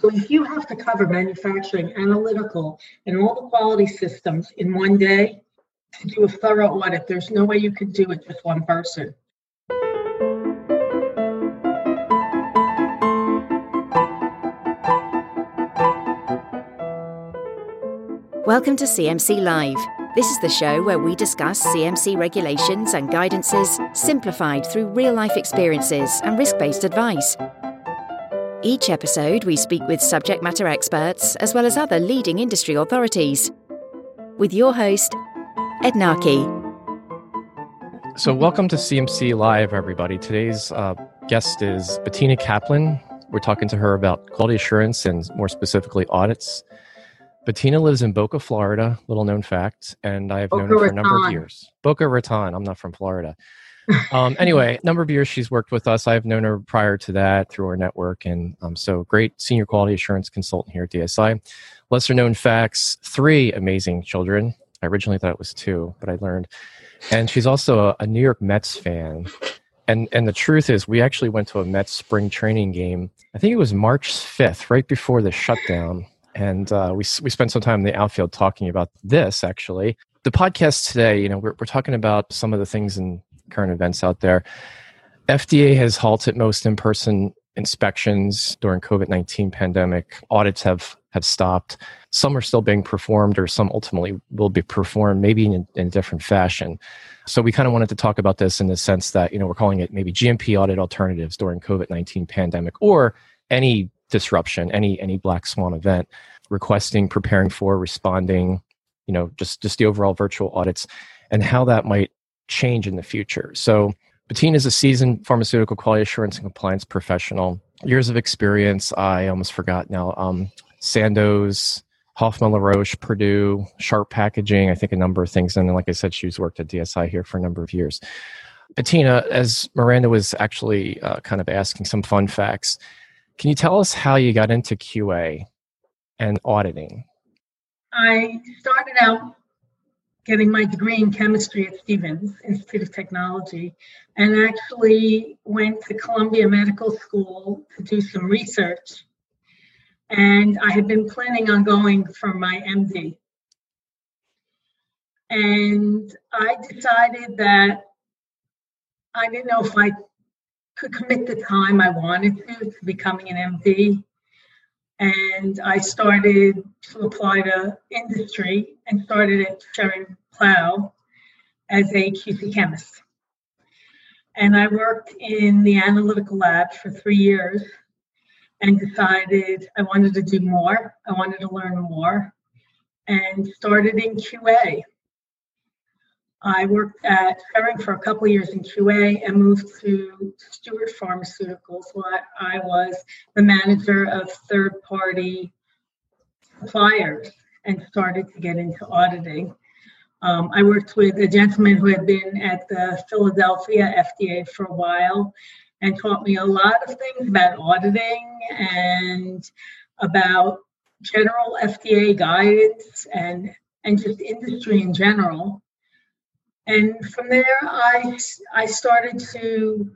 So if you have to cover manufacturing, analytical, and all the quality systems in one day to do a thorough audit, there's no way you could do it with one person. Welcome to CMC Live. This is the show where we discuss CMC regulations and guidances simplified through real life experiences and risk based advice. Each episode, we speak with subject matter experts as well as other leading industry authorities. With your host, Ed Narkey. So, welcome to CMC Live, everybody. Today's uh, guest is Bettina Kaplan. We're talking to her about quality assurance and more specifically audits. Bettina lives in Boca, Florida, little known fact, and I've Boca known her for a number of years. Boca Raton. I'm not from Florida. Um, anyway, number of years she's worked with us. I've known her prior to that through our network, and um, so great senior quality assurance consultant here at DSI. Lesser known facts: three amazing children. I originally thought it was two, but I learned. And she's also a, a New York Mets fan. And and the truth is, we actually went to a Mets spring training game. I think it was March 5th, right before the shutdown and uh, we we spent some time in the outfield talking about this. Actually, the podcast today, you know, we're we're talking about some of the things in current events out there. FDA has halted most in person inspections during COVID nineteen pandemic. Audits have have stopped. Some are still being performed, or some ultimately will be performed, maybe in, in a different fashion. So we kind of wanted to talk about this in the sense that you know we're calling it maybe GMP audit alternatives during COVID nineteen pandemic, or any disruption, any any black swan event, requesting, preparing for, responding, you know, just just the overall virtual audits and how that might change in the future. So Bettina is a seasoned pharmaceutical quality assurance and compliance professional. Years of experience, I almost forgot now. Um, Sandoz, Hoffmann LaRoche, Purdue, Sharp Packaging, I think a number of things. And like I said, she's worked at DSI here for a number of years. Bettina, as Miranda was actually uh, kind of asking some fun facts, can you tell us how you got into QA and auditing? I started out getting my degree in chemistry at Stevens Institute of Technology and actually went to Columbia Medical School to do some research. And I had been planning on going for my MD. And I decided that I didn't know if I could commit the time I wanted to to becoming an MD. And I started to apply to industry and started at Schering-Plough as a QC chemist. And I worked in the analytical lab for three years and decided I wanted to do more. I wanted to learn more and started in QA. I worked at Ferring for a couple years in QA and moved to Stuart Pharmaceuticals where I was the manager of third party suppliers and started to get into auditing. Um, I worked with a gentleman who had been at the Philadelphia FDA for a while and taught me a lot of things about auditing and about general FDA guidance and, and just industry in general. And from there, I, I started to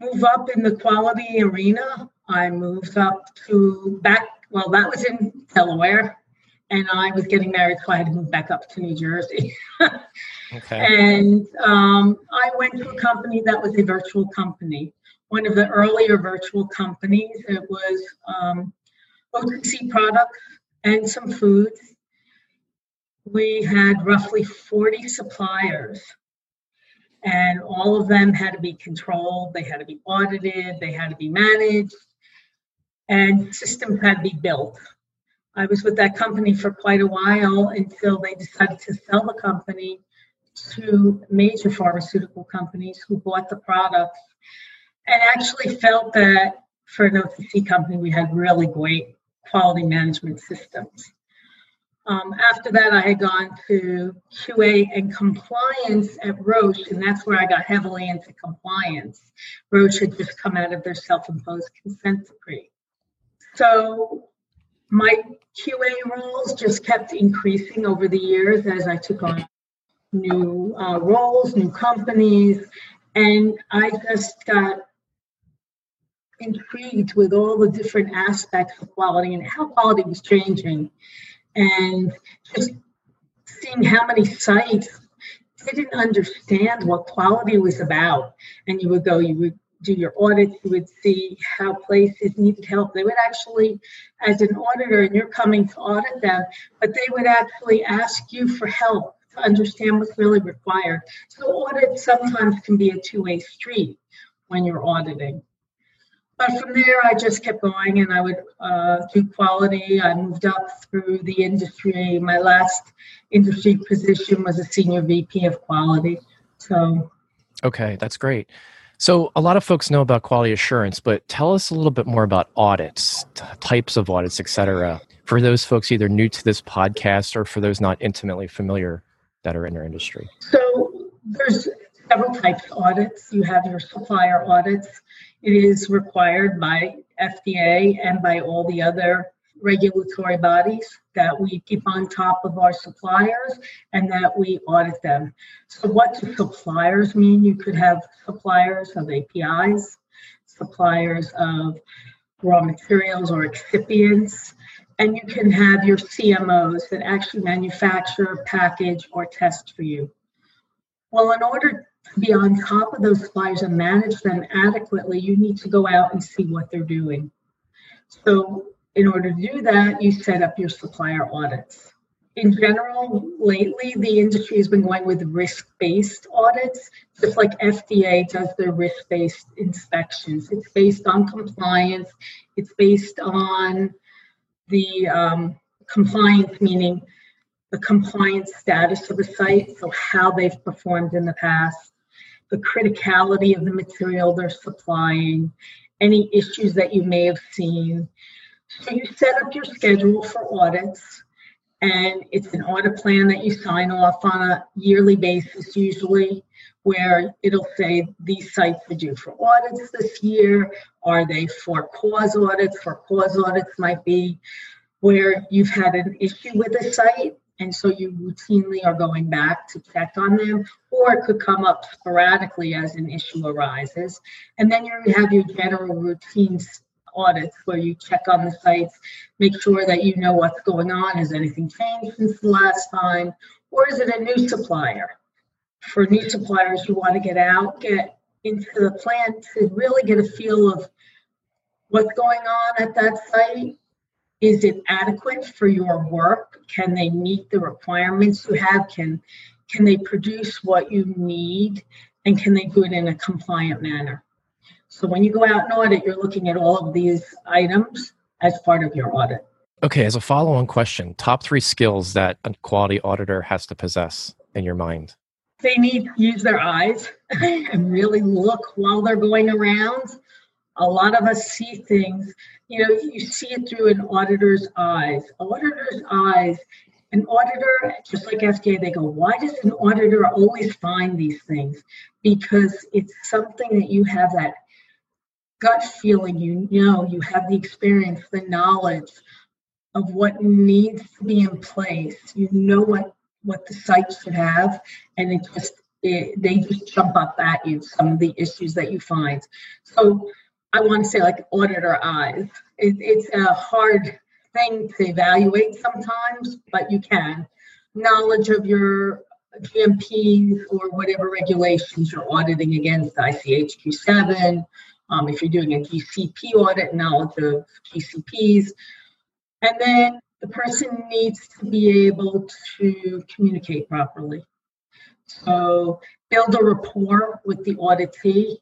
move up in the quality arena. I moved up to back, well, that was in Delaware, and I was getting married, so I had to move back up to New Jersey. okay. And um, I went to a company that was a virtual company, one of the earlier virtual companies. It was um, OTC products and some foods we had roughly 40 suppliers and all of them had to be controlled they had to be audited they had to be managed and systems had to be built i was with that company for quite a while until they decided to sell the company to major pharmaceutical companies who bought the products and actually felt that for an otc company we had really great quality management systems um, after that, I had gone to QA and compliance at Roche, and that's where I got heavily into compliance. Roche had just come out of their self imposed consent decree. So my QA roles just kept increasing over the years as I took on new uh, roles, new companies, and I just got intrigued with all the different aspects of quality and how quality was changing. And just seeing how many sites didn't understand what quality was about. And you would go, you would do your audits, you would see how places needed help. They would actually, as an auditor, and you're coming to audit them, but they would actually ask you for help to understand what's really required. So audits sometimes can be a two-way street when you're auditing. But from there, I just kept going and I would uh, do quality. I moved up through the industry. My last industry position was a senior VP of quality. So, okay, that's great. So, a lot of folks know about quality assurance, but tell us a little bit more about audits, t- types of audits, et cetera, for those folks either new to this podcast or for those not intimately familiar that are in our industry. So, there's several types of audits. You have your supplier audits. It is required by FDA and by all the other regulatory bodies that we keep on top of our suppliers and that we audit them. So, what do suppliers mean? You could have suppliers of APIs, suppliers of raw materials or excipients, and you can have your CMOs that actually manufacture, package, or test for you. Well, in order to be on top of those suppliers and manage them adequately, you need to go out and see what they're doing. So, in order to do that, you set up your supplier audits. In general, lately, the industry has been going with risk based audits, just like FDA does their risk based inspections. It's based on compliance, it's based on the um, compliance, meaning the compliance status of the site, so how they've performed in the past, the criticality of the material they're supplying, any issues that you may have seen, so you set up your schedule for audits, and it's an audit plan that you sign off on a yearly basis, usually, where it'll say these sites are due for audits this year. Are they for cause audits? For cause audits might be where you've had an issue with a site and so you routinely are going back to check on them, or it could come up sporadically as an issue arises. And then you have your general routines audits where you check on the sites, make sure that you know what's going on. Has anything changed since the last time? Or is it a new supplier? For new suppliers, you want to get out, get into the plant to really get a feel of what's going on at that site. Is it adequate for your work? Can they meet the requirements you have? Can can they produce what you need? And can they do it in a compliant manner? So when you go out and audit, you're looking at all of these items as part of your audit. Okay, as a follow on question, top three skills that a quality auditor has to possess in your mind? They need to use their eyes and really look while they're going around. A lot of us see things, you know, you see it through an auditor's eyes. Auditor's eyes, an auditor, just like FDA, they go, why does an auditor always find these things? Because it's something that you have that gut feeling, you know, you have the experience, the knowledge of what needs to be in place. You know what what the site should have, and it just it, they just jump up at you some of the issues that you find. So I want to say like auditor eyes. It, it's a hard thing to evaluate sometimes, but you can. Knowledge of your GMPs or whatever regulations you're auditing against, ICHQ7, um, if you're doing a GCP audit, knowledge of GCPs. And then the person needs to be able to communicate properly. So build a rapport with the auditee.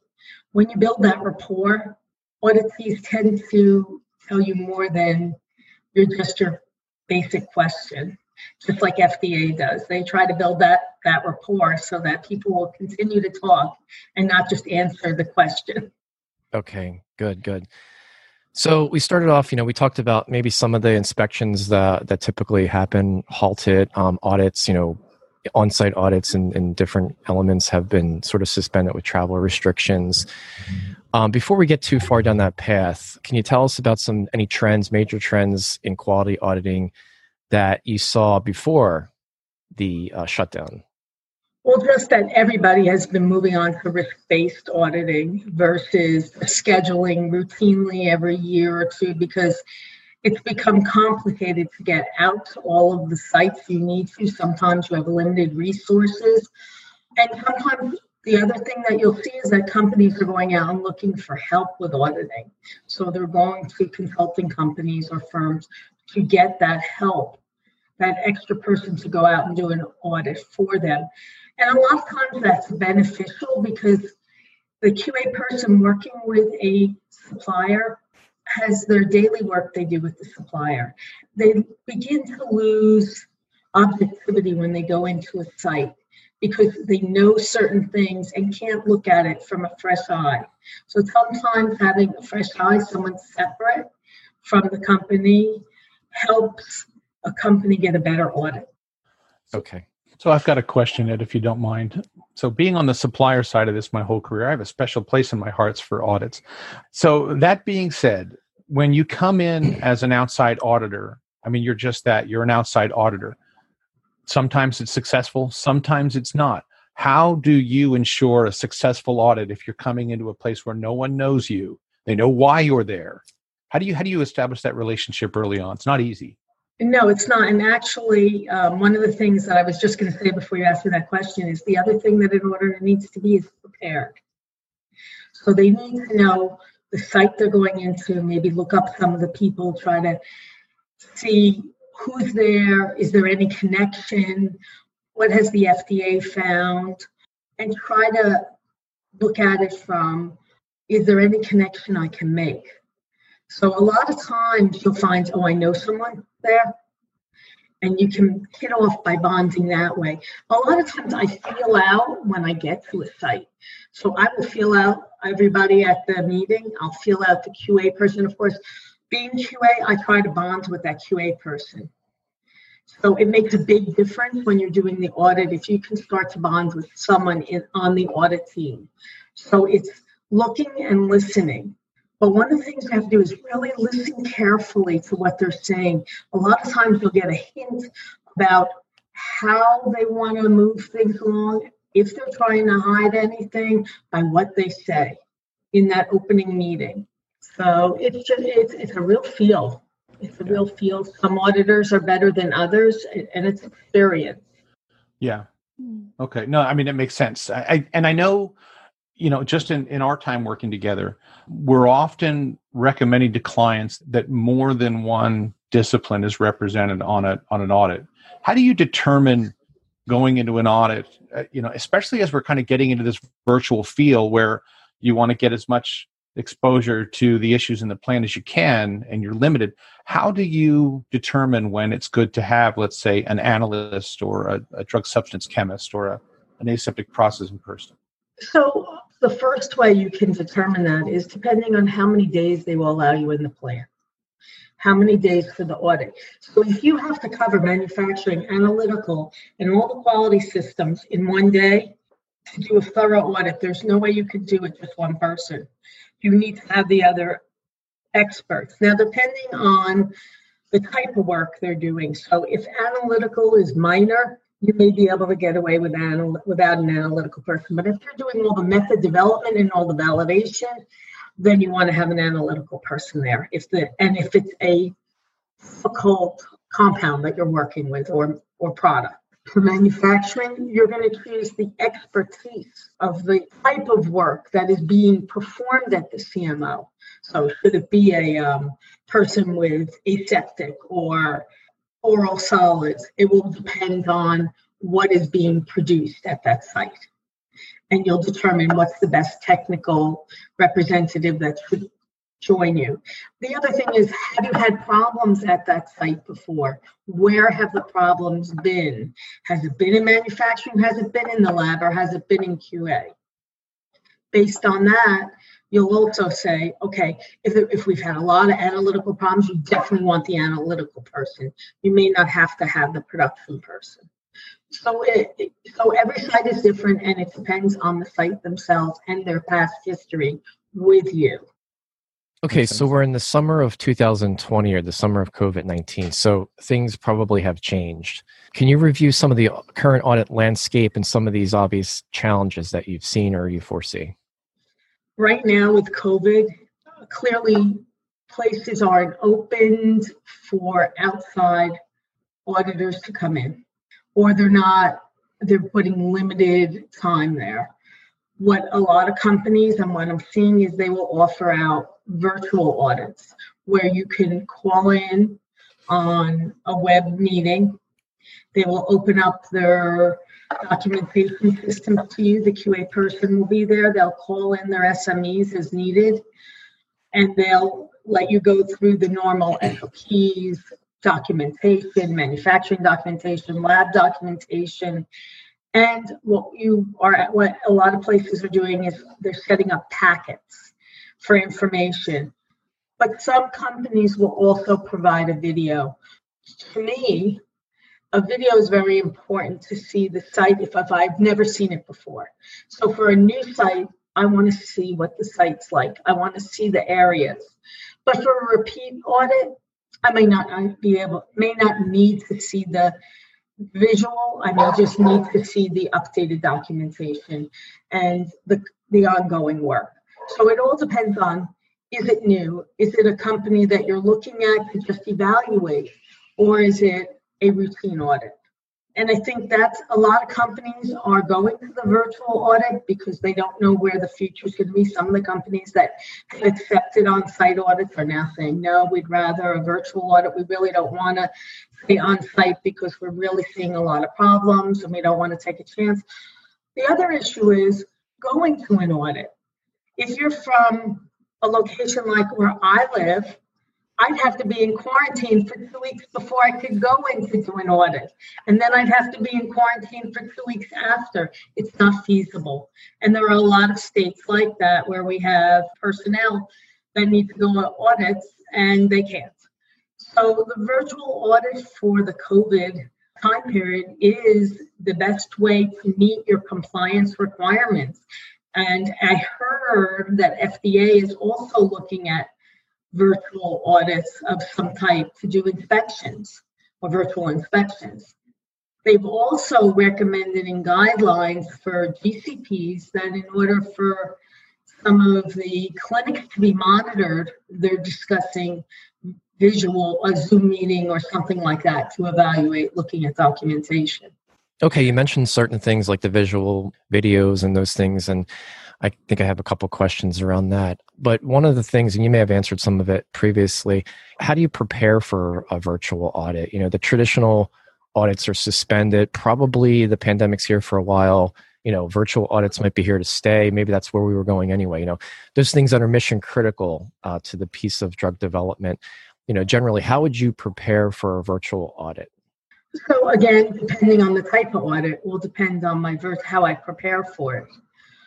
When you build that rapport, auditees tend to tell you more than your just your basic question, just like FDA does. They try to build that that rapport so that people will continue to talk and not just answer the question. Okay, good, good. So we started off, you know, we talked about maybe some of the inspections that that typically happen, halted um, audits, you know, on-site audits and, and, different elements have been sort of suspended with travel restrictions. Um, before we get too far down that path, can you tell us about some any trends, major trends in quality auditing that you saw before the uh, shutdown? Well, just that everybody has been moving on to risk based auditing versus scheduling routinely every year or two because it's become complicated to get out to all of the sites you need to. Sometimes you have limited resources. And sometimes the other thing that you'll see is that companies are going out and looking for help with auditing. So they're going to consulting companies or firms to get that help, that extra person to go out and do an audit for them. And a lot of times that's beneficial because the QA person working with a supplier has their daily work they do with the supplier. They begin to lose objectivity when they go into a site because they know certain things and can't look at it from a fresh eye. So sometimes having a fresh eye, someone separate from the company, helps a company get a better audit. Okay. So I've got a question, Ed, if you don't mind. So being on the supplier side of this my whole career, I have a special place in my hearts for audits. So that being said, when you come in as an outside auditor, I mean, you're just that, you're an outside auditor Sometimes it's successful, sometimes it's not. How do you ensure a successful audit if you're coming into a place where no one knows you? They know why you're there. How do you how do you establish that relationship early on? It's not easy. No, it's not. And actually, um, one of the things that I was just going to say before you asked me that question is the other thing that an auditor needs to be is prepared. So they need to know the site they're going into, maybe look up some of the people, try to see who's there, is there any connection, what has the FDA found, and try to look at it from is there any connection I can make? So a lot of times you'll find, oh, I know someone there. And you can hit off by bonding that way. A lot of times I feel out when I get to a site. So I will feel out everybody at the meeting. I'll feel out the QA person. Of course, being QA, I try to bond with that QA person. So it makes a big difference when you're doing the audit if you can start to bond with someone in, on the audit team. So it's looking and listening. But one of the things you have to do is really listen carefully to what they're saying. A lot of times you'll get a hint about how they want to move things along, if they're trying to hide anything, by what they say in that opening meeting. So it's just it's, it's a real feel. It's a real feel. Some auditors are better than others, and it's experience. Yeah. Hmm. Okay. No, I mean it makes sense. I, I and I know, you know, just in in our time working together, we're often recommending to clients that more than one discipline is represented on a on an audit. How do you determine going into an audit? Uh, you know, especially as we're kind of getting into this virtual feel where you want to get as much exposure to the issues in the plan as you can and you're limited how do you determine when it's good to have let's say an analyst or a, a drug substance chemist or a, an aseptic processing person so the first way you can determine that is depending on how many days they will allow you in the plant. how many days for the audit so if you have to cover manufacturing analytical and all the quality systems in one day to do a thorough audit there's no way you could do it with one person you need to have the other experts. Now, depending on the type of work they're doing, so if analytical is minor, you may be able to get away with anal- without an analytical person. But if you're doing all the method development and all the validation, then you want to have an analytical person there. If the and if it's a difficult compound that you're working with or or product for manufacturing, you're going to choose the expertise of the type of work that is being performed at the CMO. So, should it be a um, person with aseptic or oral solids? It will depend on what is being produced at that site. And you'll determine what's the best technical representative that should join you. The other thing is, have you had problems at that site before? Where have the problems been? Has it been in manufacturing? Has it been in the lab? Or has it been in QA? Based on that, you'll also say, okay, if, if we've had a lot of analytical problems, you definitely want the analytical person. You may not have to have the production person. So, it, so every site is different and it depends on the site themselves and their past history with you. Okay, so we're in the summer of 2020 or the summer of COVID 19. So things probably have changed. Can you review some of the current audit landscape and some of these obvious challenges that you've seen or you foresee? Right now, with COVID, clearly places aren't opened for outside auditors to come in, or they're not, they're putting limited time there. What a lot of companies and what I'm seeing is they will offer out virtual audits where you can call in on a web meeting. They will open up their documentation system to you. The QA person will be there. They'll call in their SMEs as needed, and they'll let you go through the normal SOPs, documentation, manufacturing documentation, lab documentation. And what you are, at, what a lot of places are doing is they're setting up packets for information. But some companies will also provide a video. To me, a video is very important to see the site if, I've never seen it before. So for a new site, I want to see what the site's like. I want to see the areas. But for a repeat audit, I may not be able, may not need to see the visual. I may just need to see the updated documentation and the, the ongoing work. So it all depends on is it new? Is it a company that you're looking at to just evaluate? Or is it a routine audit? And I think that's a lot of companies are going to the virtual audit because they don't know where the future is going to be. Some of the companies that accepted on site audits are now saying, no, we'd rather a virtual audit. We really don't want to stay on site because we're really seeing a lot of problems and we don't want to take a chance. The other issue is going to an audit if you're from a location like where I live, I'd have to be in quarantine for two weeks before I could go in to do an audit. And then I'd have to be in quarantine for two weeks after. It's not feasible. And there are a lot of states like that where we have personnel that need to go on audits and they can't. So the virtual audit for the COVID time period is the best way to meet your compliance requirements. And I heard that FDA is also looking at virtual audits of some type to do inspections or virtual inspections. They've also recommended in guidelines for GCPs that in order for some of the clinics to be monitored, they're discussing visual, a Zoom meeting or something like that to evaluate looking at documentation. Okay, you mentioned certain things like the visual videos and those things, and I think I have a couple questions around that. But one of the things, and you may have answered some of it previously, how do you prepare for a virtual audit? You know, the traditional audits are suspended. Probably the pandemic's here for a while. You know, virtual audits might be here to stay. Maybe that's where we were going anyway. You know, those things that are mission critical uh, to the piece of drug development. You know, generally, how would you prepare for a virtual audit? So again, depending on the type of audit, will depend on my verse how I prepare for it.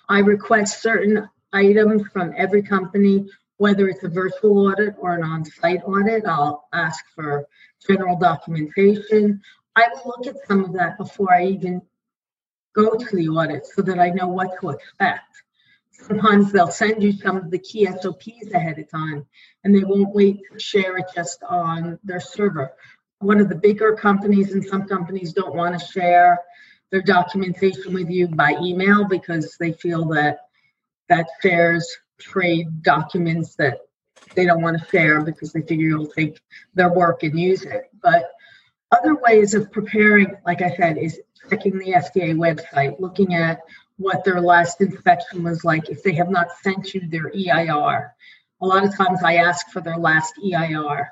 I request certain items from every company, whether it's a virtual audit or an on-site audit. I'll ask for general documentation. I will look at some of that before I even go to the audit so that I know what to expect. Sometimes they'll send you some of the key SOPs ahead of time and they won't wait to share it just on their server one of the bigger companies and some companies don't want to share their documentation with you by email because they feel that that shares trade documents that they don't want to share because they figure you'll take their work and use it. But other ways of preparing, like I said, is checking the FDA website, looking at what their last inspection was like. If they have not sent you their EIR, a lot of times I ask for their last EIR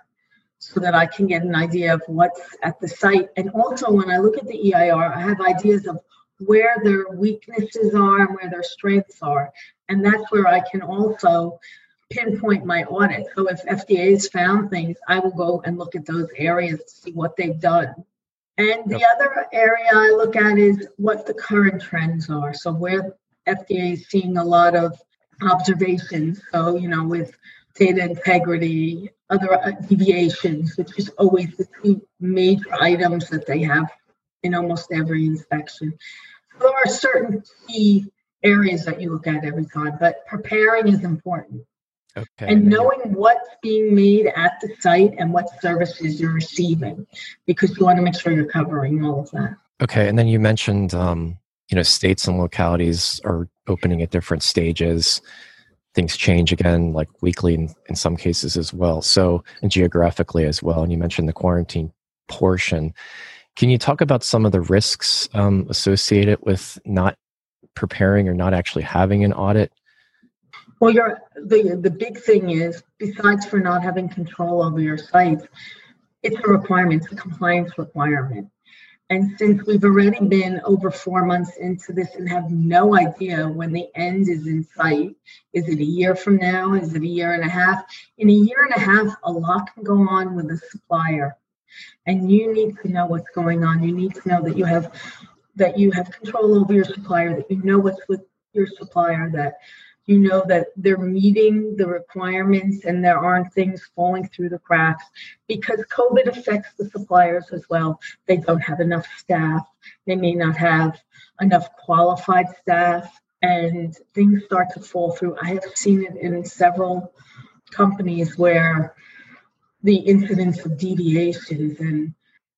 so that I can get an idea of what's at the site. And also, when I look at the EIR, I have ideas of where their weaknesses are and where their strengths are. And that's where I can also pinpoint my audit. So if FDA has found things, I will go and look at those areas to see what they've done. And the yep. other area I look at is what the current trends are. So where FDA is seeing a lot of observations. So, you know, with data integrity, other deviations, which is always the two major items that they have in almost every inspection. So there are certain key areas that you look at every time, but preparing is important. Okay. And knowing what's being made at the site and what services you're receiving, because you want to make sure you're covering all of that. Okay. And then you mentioned, um, you know, states and localities are opening at different stages. Things change again, like weekly in, in some cases as well. So, and geographically as well. And you mentioned the quarantine portion. Can you talk about some of the risks um, associated with not preparing or not actually having an audit? Well, the the big thing is besides for not having control over your sites, it's a requirement, it's a compliance requirement. And since we've already been over four months into this and have no idea when the end is in sight, is it a year from now? Is it a year and a half? In a year and a half, a lot can go on with a supplier and you need to know what's going on. You need to know that you have that you have control over your supplier, that you know what's with your supplier, that you know that they're meeting the requirements and there aren't things falling through the cracks because COVID affects the suppliers as well. They don't have enough staff, they may not have enough qualified staff, and things start to fall through. I have seen it in several companies where the incidence of deviations and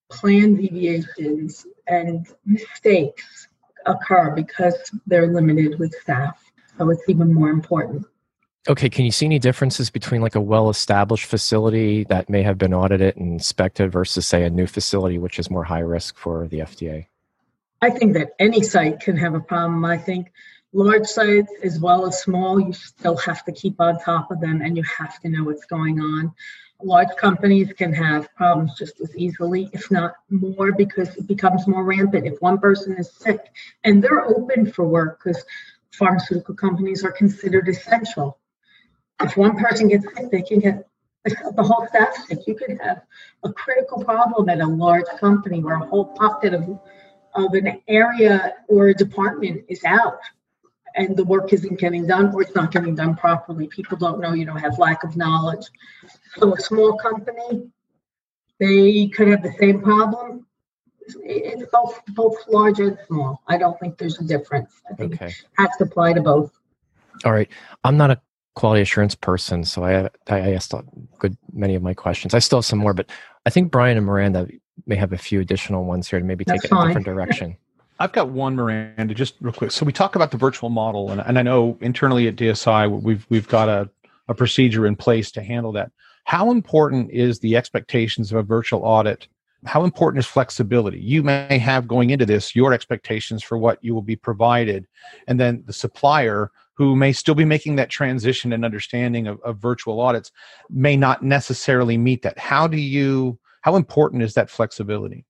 planned deviations and mistakes occur because they're limited with staff. So it's even more important. Okay, can you see any differences between like a well established facility that may have been audited and inspected versus, say, a new facility which is more high risk for the FDA? I think that any site can have a problem. I think large sites as well as small, you still have to keep on top of them and you have to know what's going on large companies can have problems just as easily, if not more, because it becomes more rampant. If one person is sick and they're open for work because pharmaceutical companies are considered essential. If one person gets sick, they can get the whole staff sick. You could have a critical problem at a large company where a whole pocket of, of an area or a department is out and the work isn't getting done or it's not getting done properly. People don't know, you know, have lack of knowledge. So a small company, they could have the same problem. It's both both large and small. I don't think there's a difference. I think okay. it has to apply to both. All right. I'm not a quality assurance person, so I I asked a good many of my questions. I still have some more, but I think Brian and Miranda may have a few additional ones here to maybe take That's it in a different direction. I've got one, Miranda, just real quick. So we talk about the virtual model, and, and I know internally at DSI we've we've got a, a procedure in place to handle that. How important is the expectations of a virtual audit? How important is flexibility? You may have going into this your expectations for what you will be provided, and then the supplier who may still be making that transition and understanding of, of virtual audits may not necessarily meet that. How do you? How important is that flexibility?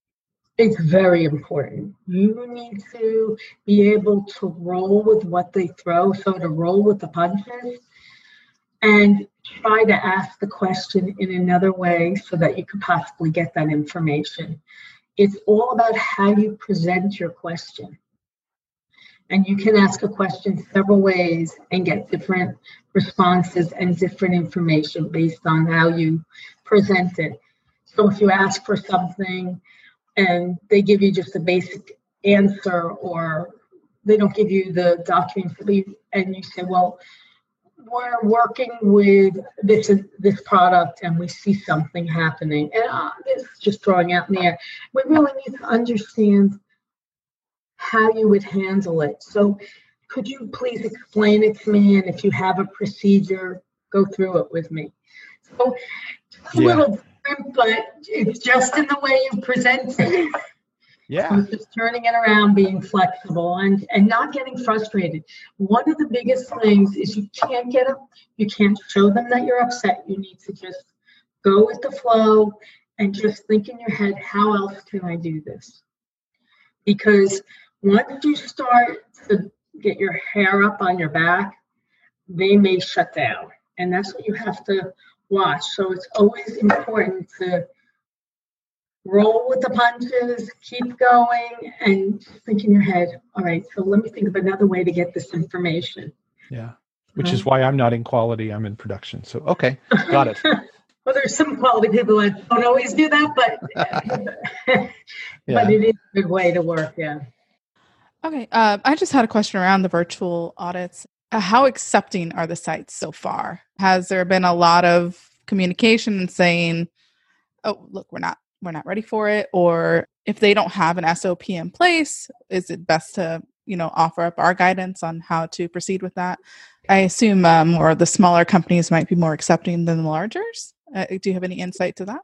It's very important. You need to be able to roll with what they throw, so to roll with the punches and try to ask the question in another way so that you could possibly get that information. It's all about how you present your question. And you can ask a question several ways and get different responses and different information based on how you present it. So if you ask for something and they give you just a basic answer or they don't give you the documents and you say well we're working with this this product and we see something happening. And uh, this is just throwing out in the air. We really need to understand how you would handle it. So could you please explain it to me? And if you have a procedure go through it with me. So a yeah. little but it's just in the way you present it. Yeah. So just turning it around, being flexible and, and not getting frustrated. One of the biggest things is you can't get up, you can't show them that you're upset. You need to just go with the flow and just think in your head, how else can I do this? Because once you start to get your hair up on your back, they may shut down. And that's what you have to watch. So it's always important to roll with the punches, keep going, and think in your head, all right, so let me think of another way to get this information. Yeah. Which is why I'm not in quality, I'm in production. So, okay, got it. well, there's some quality people that don't always do that, but yeah. but it is a good way to work. Yeah. Okay. Uh, I just had a question around the virtual audits. Uh, how accepting are the sites so far? Has there been a lot of communication and saying, "Oh, look, we're not we're not ready for it," or if they don't have an SOP in place, is it best to you know offer up our guidance on how to proceed with that? I assume um, or the smaller companies might be more accepting than the largers. Uh, do you have any insight to that?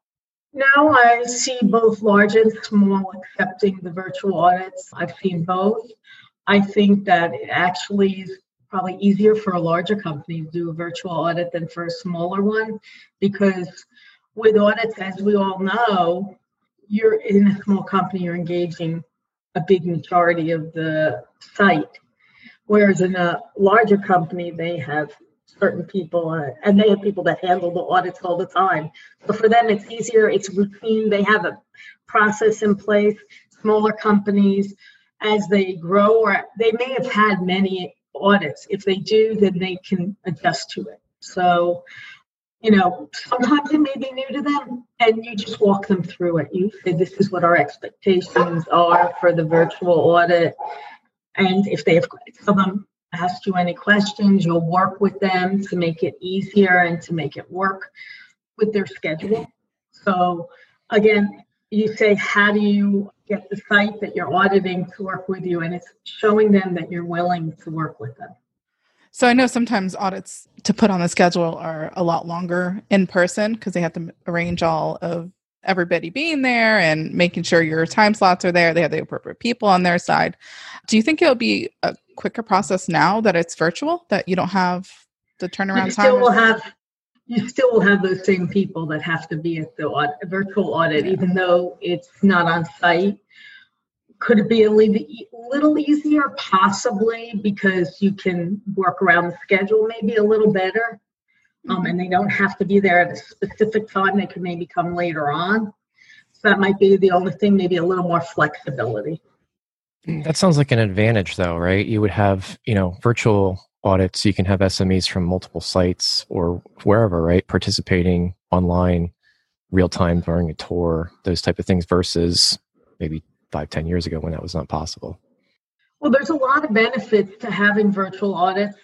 Now I see both large and small accepting the virtual audits. I've seen both. I think that it actually is probably easier for a larger company to do a virtual audit than for a smaller one because with audits, as we all know, you're in a small company, you're engaging a big majority of the site. Whereas in a larger company, they have certain people uh, and they have people that handle the audits all the time. So for them, it's easier, it's routine, they have a process in place. Smaller companies, as they grow, or they may have had many audits. If they do, then they can adjust to it. So, you know, sometimes it may be new to them, and you just walk them through it. You say, This is what our expectations are for the virtual audit. And if they have tell them, ask you any questions, you'll work with them to make it easier and to make it work with their schedule. So, again, you say, How do you get the site that you're auditing to work with you and it's showing them that you're willing to work with them. So I know sometimes audits to put on the schedule are a lot longer in person because they have to arrange all of everybody being there and making sure your time slots are there. They have the appropriate people on their side. Do you think it'll be a quicker process now that it's virtual that you don't have the turnaround you time? Still will have you still will have those same people that have to be at the audit, virtual audit, yeah. even though it's not on site. Could it be a little easier? Possibly, because you can work around the schedule maybe a little better. Um, and they don't have to be there at a specific time. They could maybe come later on. So that might be the only thing, maybe a little more flexibility. That sounds like an advantage, though, right? You would have, you know, virtual audits. You can have SMEs from multiple sites or wherever, right? Participating online, real time during a tour, those type of things versus maybe five, ten years ago when that was not possible. Well, there's a lot of benefits to having virtual audits.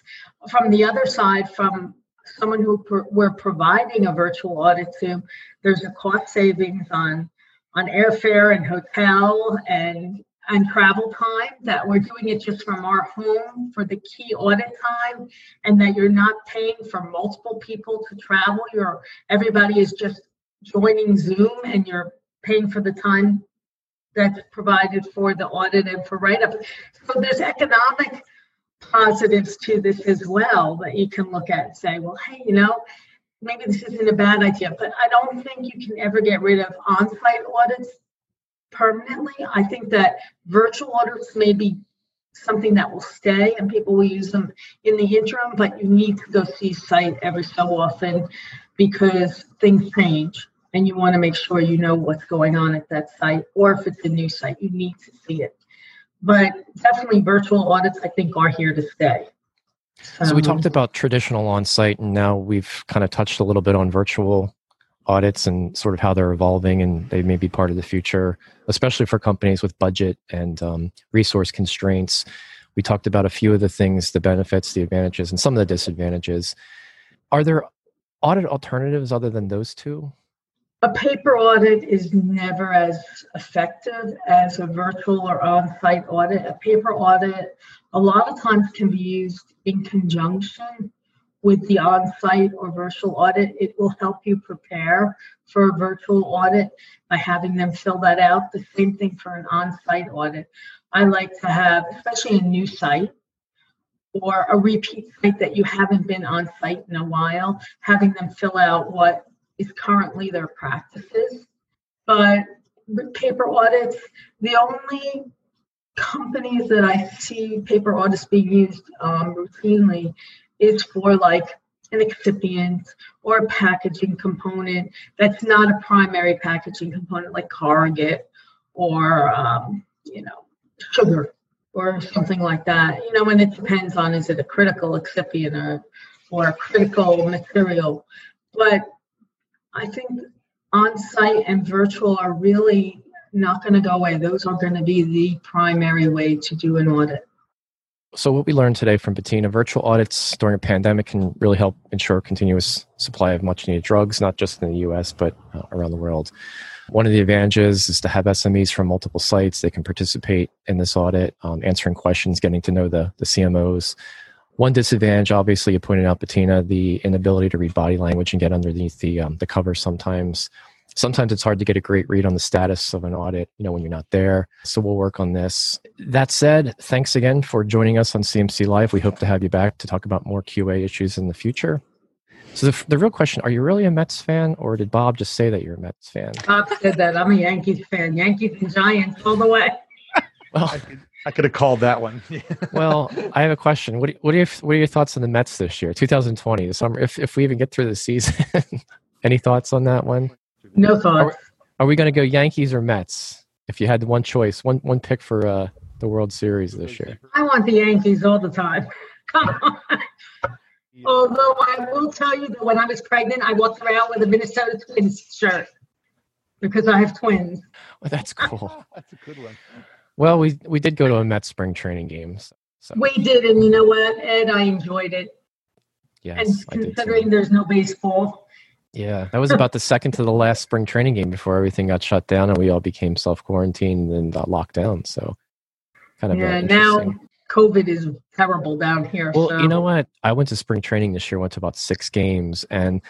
From the other side, from someone who we're providing a virtual audit to, there's a cost savings on on airfare and hotel and and travel time that we're doing it just from our home for the key audit time and that you're not paying for multiple people to travel you're everybody is just joining zoom and you're paying for the time that's provided for the audit and for write-up. So there's economic positives to this as well that you can look at and say well hey you know maybe this isn't a bad idea. But i don't think you can ever get rid of on-site audits permanently. I think that virtual audits may be something that will stay and people will use them in the interim, but you need to go see site every so often because things change and you want to make sure you know what's going on at that site or if it's a new site, you need to see it. But definitely virtual audits I think are here to stay. So we talked about traditional on-site and now we've kind of touched a little bit on virtual audits and sort of how they're evolving and they may be part of the future, especially for companies with budget and um, resource constraints. We talked about a few of the things, the benefits, the advantages, and some of the disadvantages. Are there audit alternatives other than those two? A paper audit is never as effective as a virtual or on site audit. A paper audit, a lot of times, can be used in conjunction with the on-site or virtual audit. It will help you prepare for a virtual audit by having them fill that out. The same thing for an on-site audit. I like to have, especially a new site or a repeat site that you haven't been on site in a while, having them fill out what is currently their practices. But with paper audits, the only companies that I see paper audits being used um, routinely is for like an excipient or a packaging component that's not a primary packaging component like corrugate or um, you know sugar or something like that you know and it depends on is it a critical excipient or or a critical material but i think on-site and virtual are really not going to go away those are going to be the primary way to do an audit So, what we learned today from Bettina virtual audits during a pandemic can really help ensure continuous supply of much needed drugs, not just in the US, but uh, around the world. One of the advantages is to have SMEs from multiple sites. They can participate in this audit, um, answering questions, getting to know the, the CMOs. One disadvantage, obviously, you pointed out, Bettina, the inability to read body language and get underneath the, um, the cover sometimes. Sometimes it's hard to get a great read on the status of an audit you know when you're not there. So we'll work on this. That said thanks again for joining us on cmc live. We hope to have you back to talk about more qa issues in the future. So the, the real question are you really a mets fan or did bob just say that you're a mets fan? Bob said that. I'm a yankees fan. Yankees and giants all the way. Well I could, have called that one. well, I have a question. What, what, are your, what are your thoughts on the Mets this year, 2020, the summer? If, if we even get through the season, any thoughts on that one? No thoughts. Are, are we going to go Yankees or Mets? If you had one choice, one one pick for uh, the World Series this year. I want the Yankees all the time. Come on. Although I will tell you that when I was pregnant, I walked around with a Minnesota Twins shirt because I have twins. Well, that's cool. that's a good one. Well, we we did go to a Mets spring training game. So. We did, and you know what, Ed? I enjoyed it. Yes, and considering there's no baseball, yeah, that was about the second to the last spring training game before everything got shut down and we all became self quarantined and uh, locked down. So, kind of yeah. Now COVID is terrible down here. Well, so. you know what? I went to spring training this year. Went to about six games, and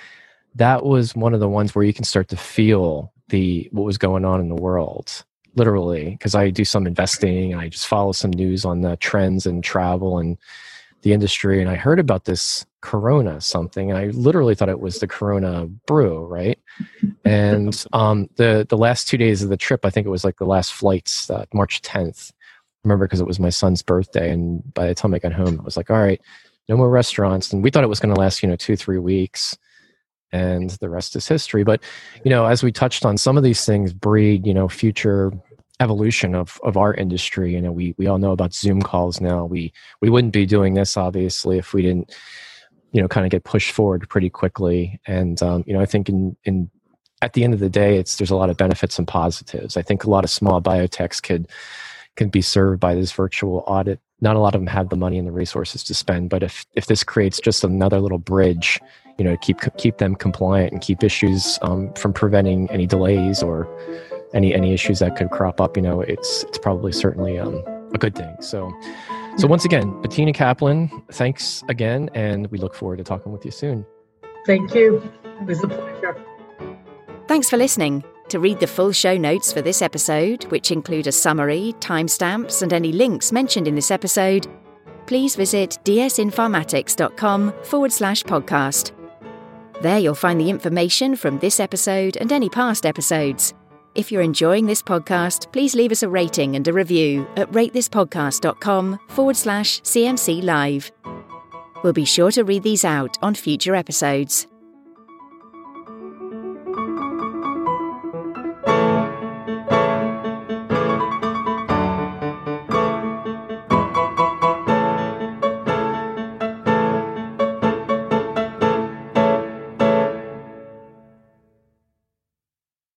that was one of the ones where you can start to feel the what was going on in the world literally because i do some investing i just follow some news on the trends and travel and the industry and I heard about this Corona something. I literally thought it was the Corona brew, right? And um, the the last two days of the trip, I think it was like the last flights, uh, March 10th. remember because it was my son's birthday, and by the time I got home, I was like, all right, no more restaurants. And we thought it was going to last, you know, two three weeks, and the rest is history. But you know, as we touched on, some of these things breed, you know, future evolution of of our industry. You know, we we all know about Zoom calls now. We we wouldn't be doing this obviously if we didn't, you know, kind of get pushed forward pretty quickly. And um, you know, I think in in at the end of the day, it's there's a lot of benefits and positives. I think a lot of small biotechs could can be served by this virtual audit. Not a lot of them have the money and the resources to spend, but if if this creates just another little bridge, you know, keep keep them compliant and keep issues um, from preventing any delays or any any issues that could crop up, you know, it's it's probably certainly um, a good thing. So, so once again, Bettina Kaplan, thanks again, and we look forward to talking with you soon. Thank you. It was a pleasure. Thanks for listening. To read the full show notes for this episode, which include a summary, timestamps, and any links mentioned in this episode, please visit dsinpharmatics.com forward slash podcast. There you'll find the information from this episode and any past episodes. If you're enjoying this podcast, please leave us a rating and a review at ratethispodcast.com forward slash CMC Live. We'll be sure to read these out on future episodes.